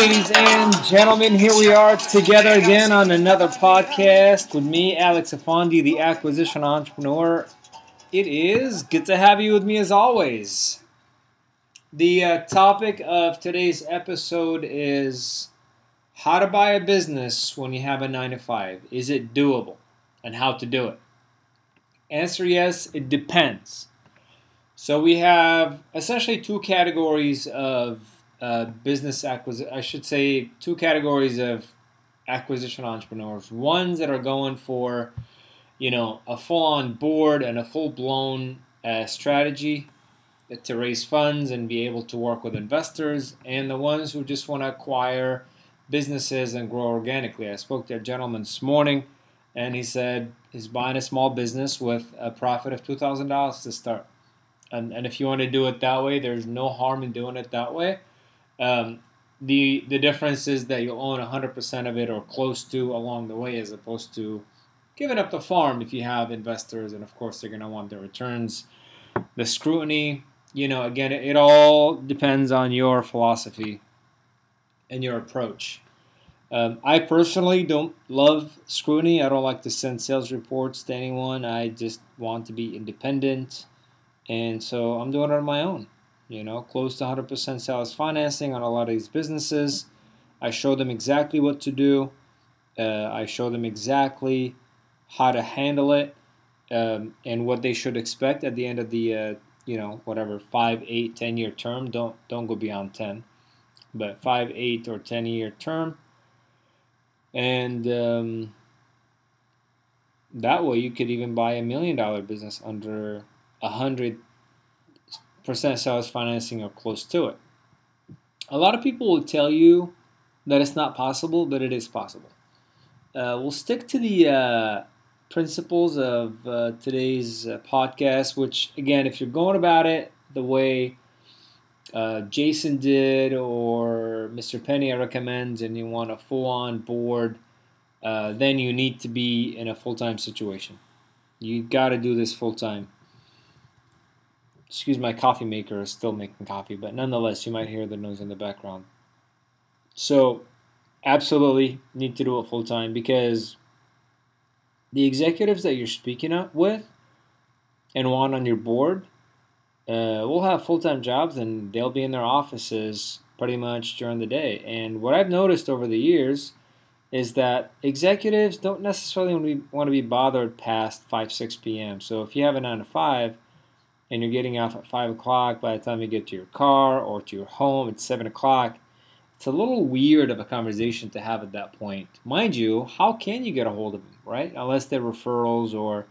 ladies and gentlemen. Here we are together again on another podcast with me, Alex Afandi, the acquisition entrepreneur. It is good to have you with me as always. The uh, topic of today's episode is how to buy a business when you have a 9 to 5. Is it doable? And how to do it? Answer yes, it depends. So we have essentially two categories of uh, business acquisition. I should say two categories of acquisition entrepreneurs. Ones that are going for, you know, a full-on board and a full-blown uh, strategy to raise funds and be able to work with investors, and the ones who just want to acquire businesses and grow organically. I spoke to a gentleman this morning, and he said he's buying a small business with a profit of two thousand dollars to start. And, and if you want to do it that way, there's no harm in doing it that way. Um, the the difference is that you'll own 100% of it or close to along the way, as opposed to giving up the farm if you have investors, and of course they're going to want their returns. The scrutiny, you know, again, it, it all depends on your philosophy and your approach. Um, I personally don't love scrutiny. I don't like to send sales reports to anyone. I just want to be independent, and so I'm doing it on my own you know, close to 100% sales financing on a lot of these businesses. I show them exactly what to do. Uh, I show them exactly how to handle it um, and what they should expect at the end of the, uh, you know, whatever five, eight, ten year term. Don't don't go beyond ten, but five, eight, or ten year term, and um, that way you could even buy a million dollar business under a hundred percent sales financing or close to it. A lot of people will tell you that it's not possible, but it is possible. Uh, we'll stick to the uh, principles of uh, today's uh, podcast, which, again, if you're going about it the way uh, Jason did or Mr. Penny I recommend, and you want a full on board, uh, then you need to be in a full time situation. You got to do this full time excuse my coffee maker is still making coffee, but nonetheless, you might hear the noise in the background. So, absolutely need to do it full time because the executives that you're speaking up with and want on your board uh, will have full time jobs and they'll be in their offices pretty much during the day. And what I've noticed over the years is that executives don't necessarily want to be bothered past 5, 6 p.m. So if you have a 9 to 5, and you're getting off at 5 o'clock, by the time you get to your car or to your home, it's 7 o'clock. It's a little weird of a conversation to have at that point. Mind you, how can you get a hold of them, right? Unless they're referrals or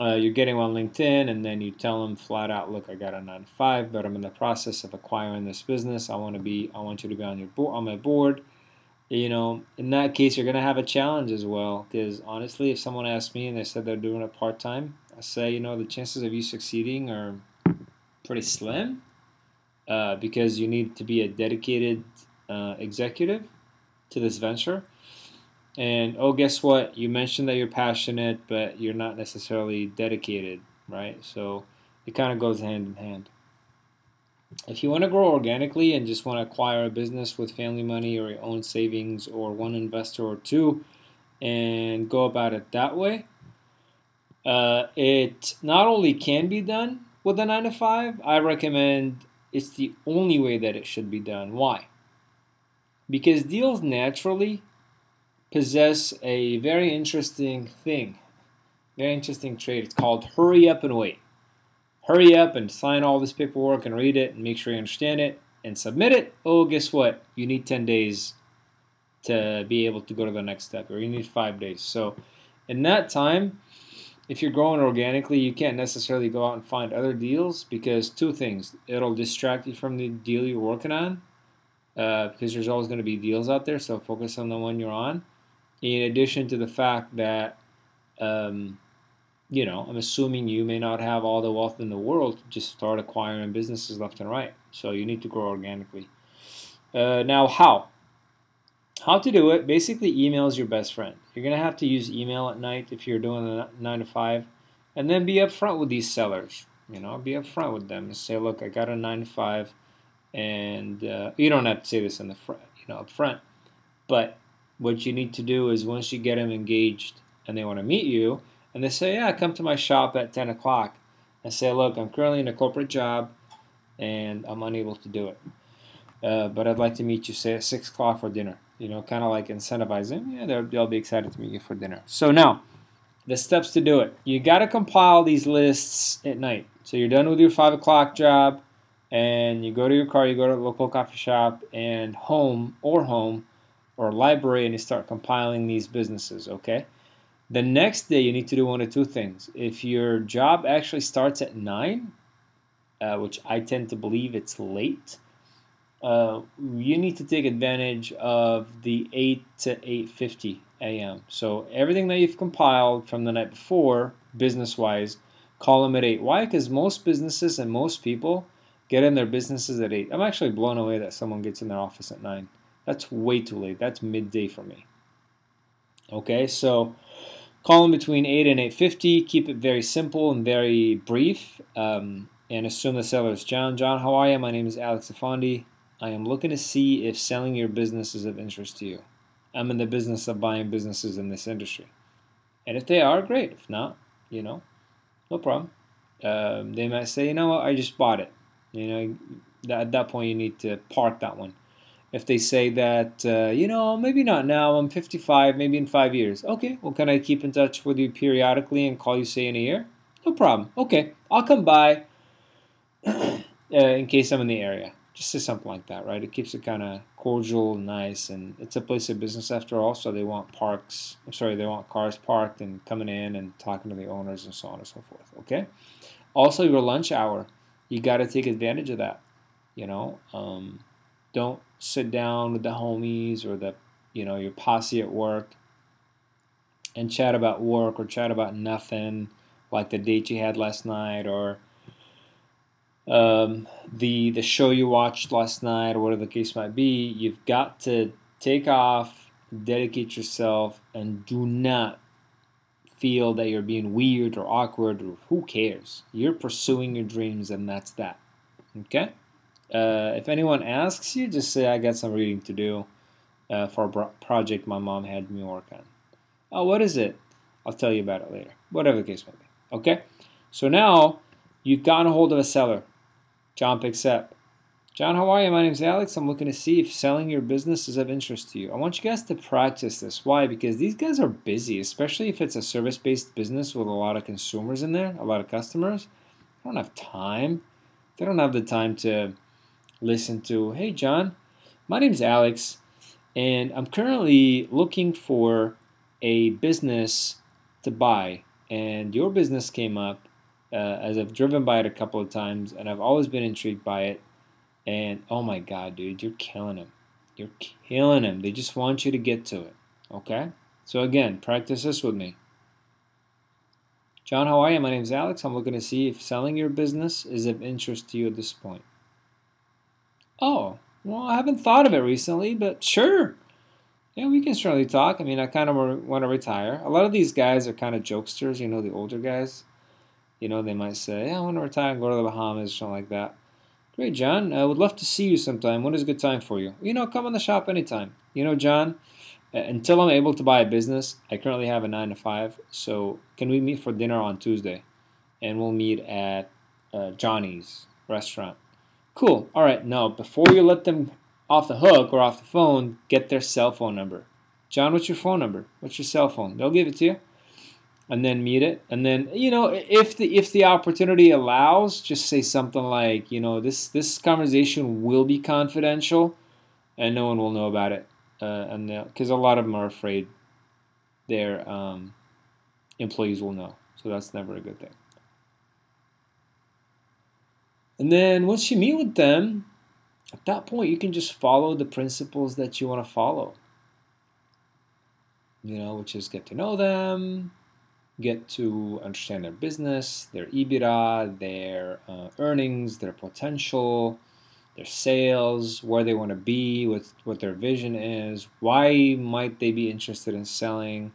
uh, you're getting on LinkedIn and then you tell them flat out, look, I got a 9 to 5, but I'm in the process of acquiring this business. I want to be, I want you to be on your board, on my board you know, in that case, you're going to have a challenge as well. Because honestly, if someone asked me and they said they're doing it part time, I say, you know, the chances of you succeeding are pretty slim uh, because you need to be a dedicated uh, executive to this venture. And oh, guess what? You mentioned that you're passionate, but you're not necessarily dedicated, right? So it kind of goes hand in hand. If you want to grow organically and just want to acquire a business with family money or your own savings or one investor or two and go about it that way, uh, it not only can be done with a 9 to 5, I recommend it's the only way that it should be done. Why? Because deals naturally possess a very interesting thing, very interesting trait. It's called hurry up and wait hurry up and sign all this paperwork and read it and make sure you understand it and submit it. Oh, guess what? You need 10 days to be able to go to the next step, or you need five days. So, in that time, if you're growing organically, you can't necessarily go out and find other deals because two things it'll distract you from the deal you're working on uh, because there's always going to be deals out there, so focus on the one you're on. In addition to the fact that um, you know, I'm assuming you may not have all the wealth in the world to just start acquiring businesses left and right. So you need to grow organically. Uh, now, how? How to do it? Basically, email is your best friend. You're going to have to use email at night if you're doing the 9 to 5. And then be upfront with these sellers. You know, be upfront with them and say, look, I got a 9 to 5. and uh, you don't have to say this in the front, you know, up front. But what you need to do is once you get them engaged and they want to meet you, and they say, "Yeah, come to my shop at 10 o'clock," and say, "Look, I'm currently in a corporate job, and I'm unable to do it, uh, but I'd like to meet you, say at six o'clock for dinner." You know, kind of like incentivizing. Yeah, they'll, they'll be excited to meet you for dinner. So now, the steps to do it. You got to compile these lists at night. So you're done with your five o'clock job and you go to your car, you go to a local coffee shop and home or home or library and you start compiling these businesses, okay? The next day you need to do one of two things. If your job actually starts at 9, uh, which I tend to believe it's late, uh, you need to take advantage of the 8 to 8.50 a.m. So everything that you've compiled from the night before, business-wise, call them at 8. Why? Because most businesses and most people – get in their businesses at 8. I'm actually blown away that someone gets in their office at 9. That's way too late. That's midday for me. Okay, so them between 8 and 8.50. Keep it very simple and very brief. Um, and assume the seller is John. John, how are you? My name is Alex Afandi. I am looking to see if selling your business is of interest to you. I'm in the business of buying businesses in this industry. And if they are, great. If not, you know, no problem. Um, they might say, you know what, I just bought it. You know, at that point you need to park that one. If they say that, uh, you know, maybe not now, I'm 55, maybe in five years. Okay, well, can I keep in touch with you periodically and call you, say, in a year? No problem. Okay, I'll come by uh, in case I'm in the area. Just say something like that, right? It keeps it kind of cordial, nice, and it's a place of business after all. So they want parks. I'm sorry, they want cars parked and coming in and talking to the owners and so on and so forth. Okay. Also, your lunch hour you got to take advantage of that. You know, um, don't sit down with the homies or the you know your posse at work and chat about work or chat about nothing, like the date you had last night or um, the the show you watched last night or whatever the case might be. You've got to take off, dedicate yourself, and do not feel that you're being weird or awkward or who cares? You're pursuing your dreams and that's that. Okay? Uh, if anyone asks you, just say, I got some reading to do uh, for a project my mom had me work on. Oh, what is it? I'll tell you about it later. Whatever the case may be. Okay? So now you've gotten a hold of a seller. John picks up. John, how are you? My name is Alex. I'm looking to see if selling your business is of interest to you. I want you guys to practice this. Why? Because these guys are busy, especially if it's a service based business with a lot of consumers in there, a lot of customers. They don't have time. They don't have the time to listen to, hey, John, my name is Alex, and I'm currently looking for a business to buy. And your business came up uh, as I've driven by it a couple of times, and I've always been intrigued by it and oh my God, dude, you're killing him. You're killing him. They just want you to get to it. Okay? So again, practice this with me. John, how are you? My name is Alex. I'm looking to see if selling your business is of interest to you at this point. Oh, well, I haven't thought of it recently, but sure. Yeah, we can certainly talk. I mean, I kind of want to retire. A lot of these guys are kind of jokesters, you know, the older guys. You know, they might say, yeah, I want to retire and go to the Bahamas or something like that. Great, John. I would love to see you sometime. When is a good time for you? You know, come in the shop anytime. You know, John, until I'm able to buy a business, I currently have a 9 to 5. So, can we meet for dinner on Tuesday? And we'll meet at uh, Johnny's restaurant. Cool. All right. Now, before you let them off the hook or off the phone, get their cell phone number. John, what's your phone number? What's your cell phone? They'll give it to you and then meet it and then you know if the if the opportunity allows just say something like you know this this conversation will be confidential and no one will know about it uh, and because a lot of them are afraid their um, employees will know so that's never a good thing and then once you meet with them at that point you can just follow the principles that you want to follow. You know which is get to know them get to understand their business, their EBITDA, their uh, earnings, their potential, their sales, where they want to be, with what their vision is, why might they be interested in selling,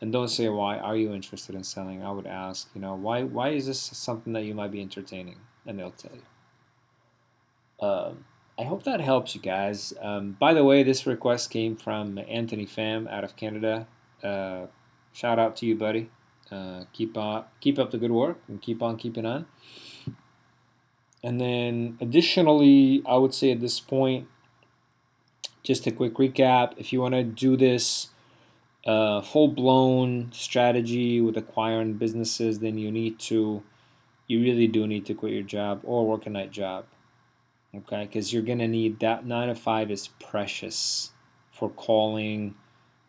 and don't say why are you interested in selling. I would ask, you know, why why is this something that you might be entertaining, and they'll tell you. Um, I hope that helps you guys. Um, by the way, this request came from Anthony Pham out of Canada. Uh, shout out to you, buddy. Uh, keep on, keep up the good work, and keep on keeping on. And then, additionally, I would say at this point, just a quick recap. If you want to do this uh, full blown strategy with acquiring businesses, then you need to, you really do need to quit your job or work a night job okay? Because you're going to need that 9 to 5 is precious for calling.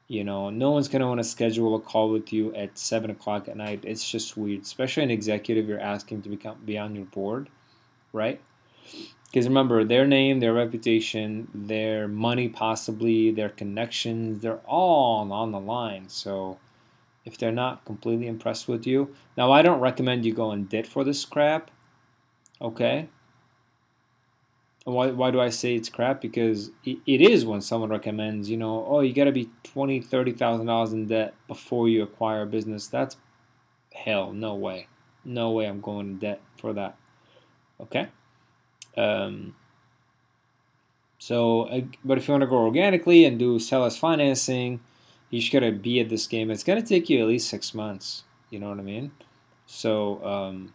You know, no one's going to want to schedule a call with you at 7 o'clock at night. It's just weird, especially an executive you're asking to become be on your board, right? Because remember, their name, their reputation, their money, possibly their connections, they're all on the line. So if they're not completely impressed with you, now I don't recommend you go in debt for this crap, okay? why, why do I say it's crap? Because it, it is when someone recommends, you know, oh, you got to be twenty, thirty thousand dollars in debt before you acquire a business. That's hell, no way, no way. I'm going in debt for that. Okay. Um, so, but if you want to grow organically and do sellers financing, you just gotta be at this game. It's gonna take you at least six months. You know what I mean? So. Um,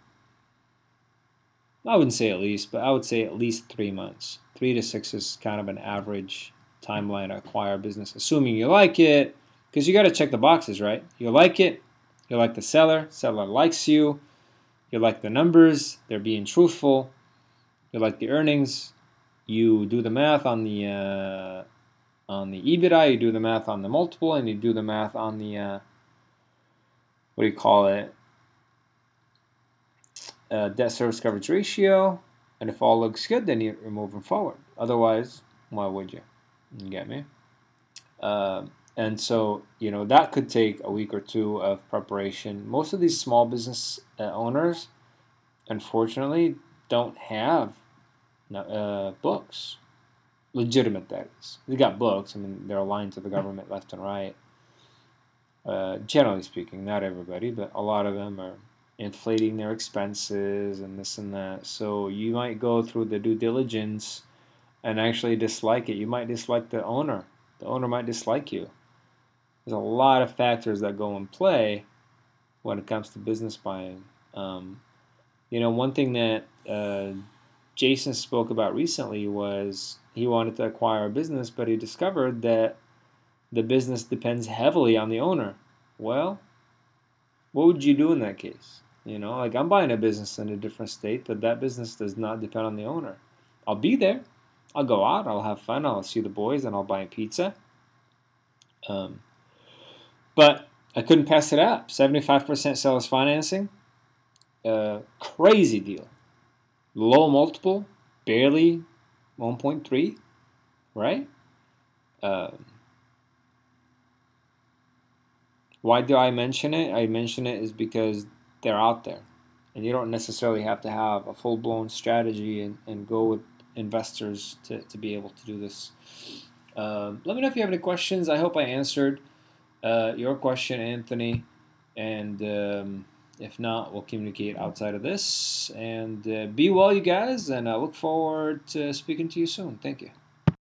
I wouldn't say at least, but I would say at least three months. Three to six is kind of an average timeline to acquire a business, assuming you like it, because you got to check the boxes, right? You like it, you like the seller, seller likes you, you like the numbers, they're being truthful, you like the earnings, you do the math on the uh, on the EBITDA, you do the math on the multiple, and you do the math on the uh, what do you call it? uh, debt service coverage ratio, and if all looks good, then you're moving forward. Otherwise, why would you? You get me? Uh, and so, you know, that could take a week or two of preparation. Most of these small business uh, owners, unfortunately, don't have uh, books. Legitimate, that is. They got books. I mean, they're aligned to the government left and right. Uh, generally speaking, not everybody, but a lot of them are inflating their expenses and this and that. So you might go through the due diligence and actually dislike it. You might dislike the owner. The owner might dislike you. There's a lot of factors that go in play when it comes to business buying. Um, you know, one thing that uh, Jason spoke about recently was he wanted to acquire a business, but he discovered that the business depends heavily on the owner. Well, what would you do in that case? You know, like I'm buying a business in a different state, but that business does not depend on the owner. I'll be there. I'll go out. I'll have fun. I'll see the boys, and I'll buy a pizza. Um, but I couldn't pass it up. Seventy-five percent sales financing. Uh, crazy deal. Low multiple, barely 1.3, right? Um, why do I mention it? I mention it is because they're out there. And you don't necessarily have to have a full blown strategy and, and go with investors to, to be able to do this. Um, let me know if you have any questions. I hope I answered uh, your question, Anthony. And um, if not, we'll communicate outside of this. And uh, be well, you guys. And I look forward to speaking to you soon. Thank you.